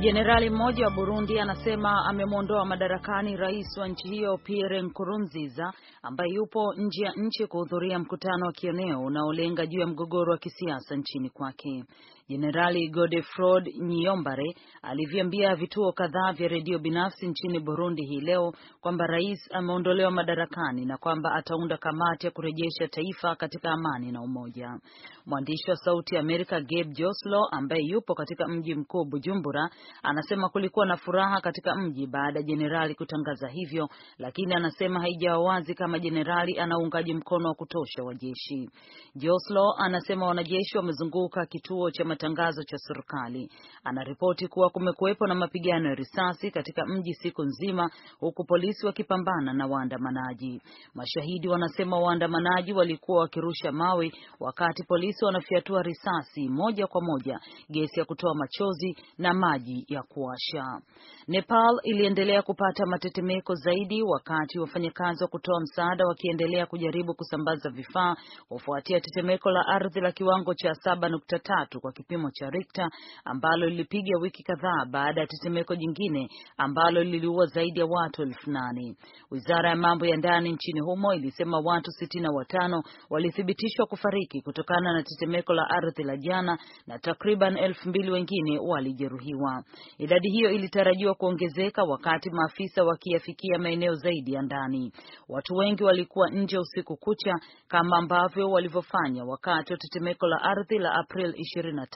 Jenerali mmoja wa Burundi anasema amemwondoa madarakani rais wa nchi hiyo Pierre Nkurunziza ambaye yupo nje ya nchi kuhudhuria mkutano wa kieneo unaolenga juu ya mgogoro wa kisiasa nchini kwake. Jenerali Godefroid Nyiyombare aliviambia vituo kadhaa vya redio binafsi nchini Burundi hii leo kwamba rais ameondolewa madarakani na kwamba ataunda kamati ya kurejesha taifa katika amani na umoja. Mwandishi wa Sauti ya Amerika Gabe Joslo ambaye yupo katika mji mkuu Bujumbura anasema kulikuwa na furaha katika mji baada ya jenerali kutangaza hivyo, lakini anasema haijawa wazi kama jenerali ana uungaji mkono wa kutosha wa jeshi. Joslo anasema wanajeshi wamezunguka kituo cha matangazo cha serikali. Anaripoti kuwa kumekuwepo na mapigano ya risasi katika mji siku nzima, huku polisi wakipambana na waandamanaji. Mashahidi wanasema waandamanaji walikuwa wakirusha mawe wakati polisi wanafyatua risasi moja kwa moja, gesi ya kutoa machozi na maji ya kuwasha. Nepal iliendelea kupata matetemeko zaidi wakati wafanyakazi wa kutoa msaada wakiendelea kujaribu kusambaza vifaa kufuatia tetemeko la ardhi la kiwango cha 7.3 kwa kipimo cha Richter ambalo lilipiga wiki kadhaa baada ya tetemeko jingine ambalo liliua zaidi ya watu elfu nane. Wizara ya mambo ya ndani nchini humo ilisema watu sitini na watano walithibitishwa kufariki kutokana na tetemeko la ardhi la jana na takriban elfu mbili wengine walijeruhiwa. Idadi hiyo ilitarajiwa kuongezeka wakati maafisa wakiyafikia maeneo zaidi ya ndani. Watu wengi walikuwa nje usiku kucha kama ambavyo walivyofanya wakati wa tetemeko la ardhi la April 25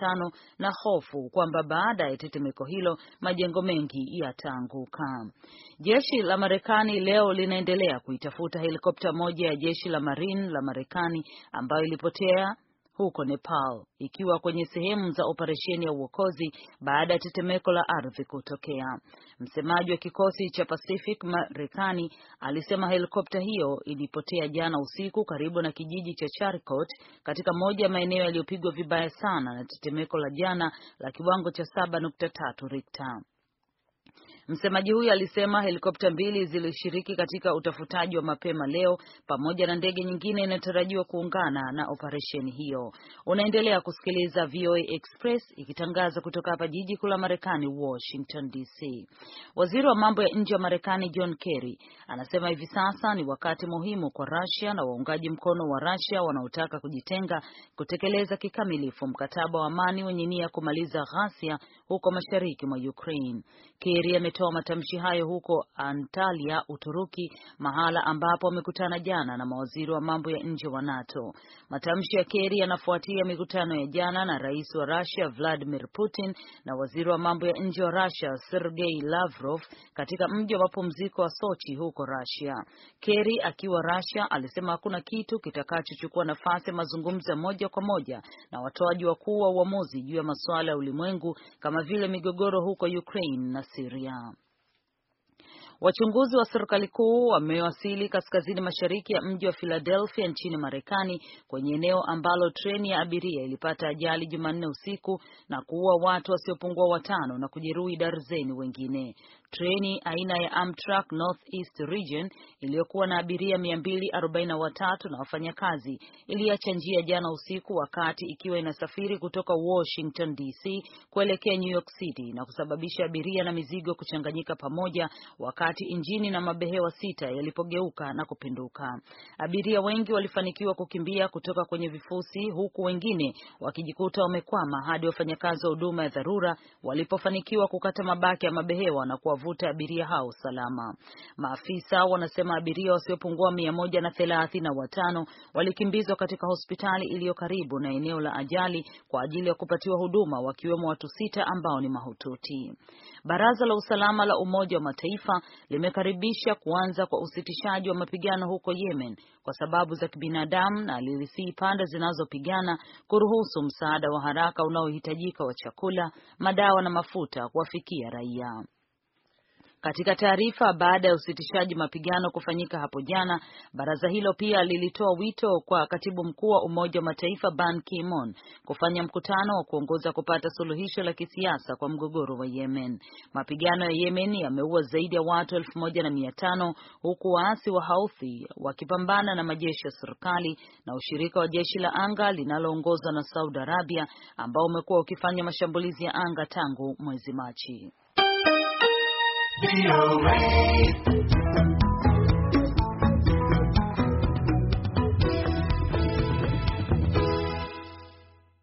na hofu kwamba baada ya tetemeko hilo majengo mengi yataanguka. Jeshi la Marekani leo linaendelea kuitafuta helikopta moja ya jeshi la Marine la Marekani ambayo ilipotea huko Nepal ikiwa kwenye sehemu za operesheni ya uokozi baada ya tetemeko la ardhi kutokea. Msemaji wa kikosi cha Pacific Marekani alisema helikopta hiyo ilipotea jana usiku karibu na kijiji cha Charikot katika moja ya maeneo yaliyopigwa vibaya sana na tetemeko la jana la kiwango cha 7.3 Richter. Msemaji huyo alisema helikopta mbili zilishiriki katika utafutaji wa mapema leo pamoja na ndege nyingine inayotarajiwa kuungana na operesheni hiyo. Unaendelea kusikiliza VOA Express ikitangaza kutoka hapa jiji kuu la Marekani, Washington DC. Waziri wa mambo ya nje wa Marekani John Kerry anasema hivi sasa ni wakati muhimu kwa Russia na waungaji mkono wa Russia wanaotaka kujitenga kutekeleza kikamilifu mkataba wa amani wenye nia kumaliza ghasia huko mashariki mwa Ukraine. Kerry ametoa matamshi hayo huko Antalya, Uturuki, mahala ambapo amekutana jana na mawaziri wa mambo ya nje wa NATO. Matamshi ya Kerry yanafuatia mikutano ya jana na rais wa Russia Vladimir Putin na waziri wa mambo ya nje wa Russia Sergei Lavrov katika mji wa mapumziko wa Sochi huko Russia. Kerry akiwa Russia alisema hakuna kitu kitakachochukua nafasi ya mazungumzo ya moja kwa moja na watoaji wakuu wa uamuzi juu ya masuala ya ulimwengu kama vile migogoro huko Ukraine na Syria. Wachunguzi wa serikali kuu wamewasili kaskazini mashariki ya mji wa Philadelphia nchini Marekani kwenye eneo ambalo treni ya abiria ilipata ajali Jumanne usiku na kuua watu wasiopungua watano na kujeruhi darzeni wengine. Treni aina ya Amtrak Northeast Region iliyokuwa na abiria 243 na wafanyakazi iliacha njia jana usiku wakati ikiwa inasafiri kutoka Washington DC kuelekea New York City na kusababisha abiria na mizigo kuchanganyika pamoja wakati injini na mabehewa sita yalipogeuka na kupinduka. Abiria wengi walifanikiwa kukimbia kutoka kwenye vifusi huku wengine wakijikuta wamekwama hadi wafanyakazi wa huduma ya dharura walipofanikiwa kukata mabaki ya mabehewa na kuwavuta abiria hao salama. Maafisa wanasema abiria wasiopungua mia moja na thelathini na watano walikimbizwa katika hospitali iliyo karibu na eneo la ajali kwa ajili ya kupatiwa huduma wakiwemo watu sita ambao ni mahututi. Baraza la usalama la Umoja wa Mataifa limekaribisha kuanza kwa usitishaji wa mapigano huko Yemen kwa sababu za kibinadamu na lilisihi pande zinazopigana kuruhusu msaada wa haraka unaohitajika wa chakula, madawa na mafuta kuwafikia raia. Katika taarifa baada ya usitishaji mapigano kufanyika hapo jana, baraza hilo pia lilitoa wito kwa katibu mkuu wa Umoja wa Mataifa Ban Ki-moon kufanya mkutano wa kuongoza kupata suluhisho la kisiasa kwa mgogoro wa Yemen. Mapigano ya Yemen yameua zaidi ya watu elfu moja na mia tano huku waasi wa Houthi wakipambana na majeshi ya serikali na ushirika wa jeshi la anga linaloongozwa na Saudi Arabia ambao umekuwa ukifanya mashambulizi ya anga tangu mwezi Machi. VOA.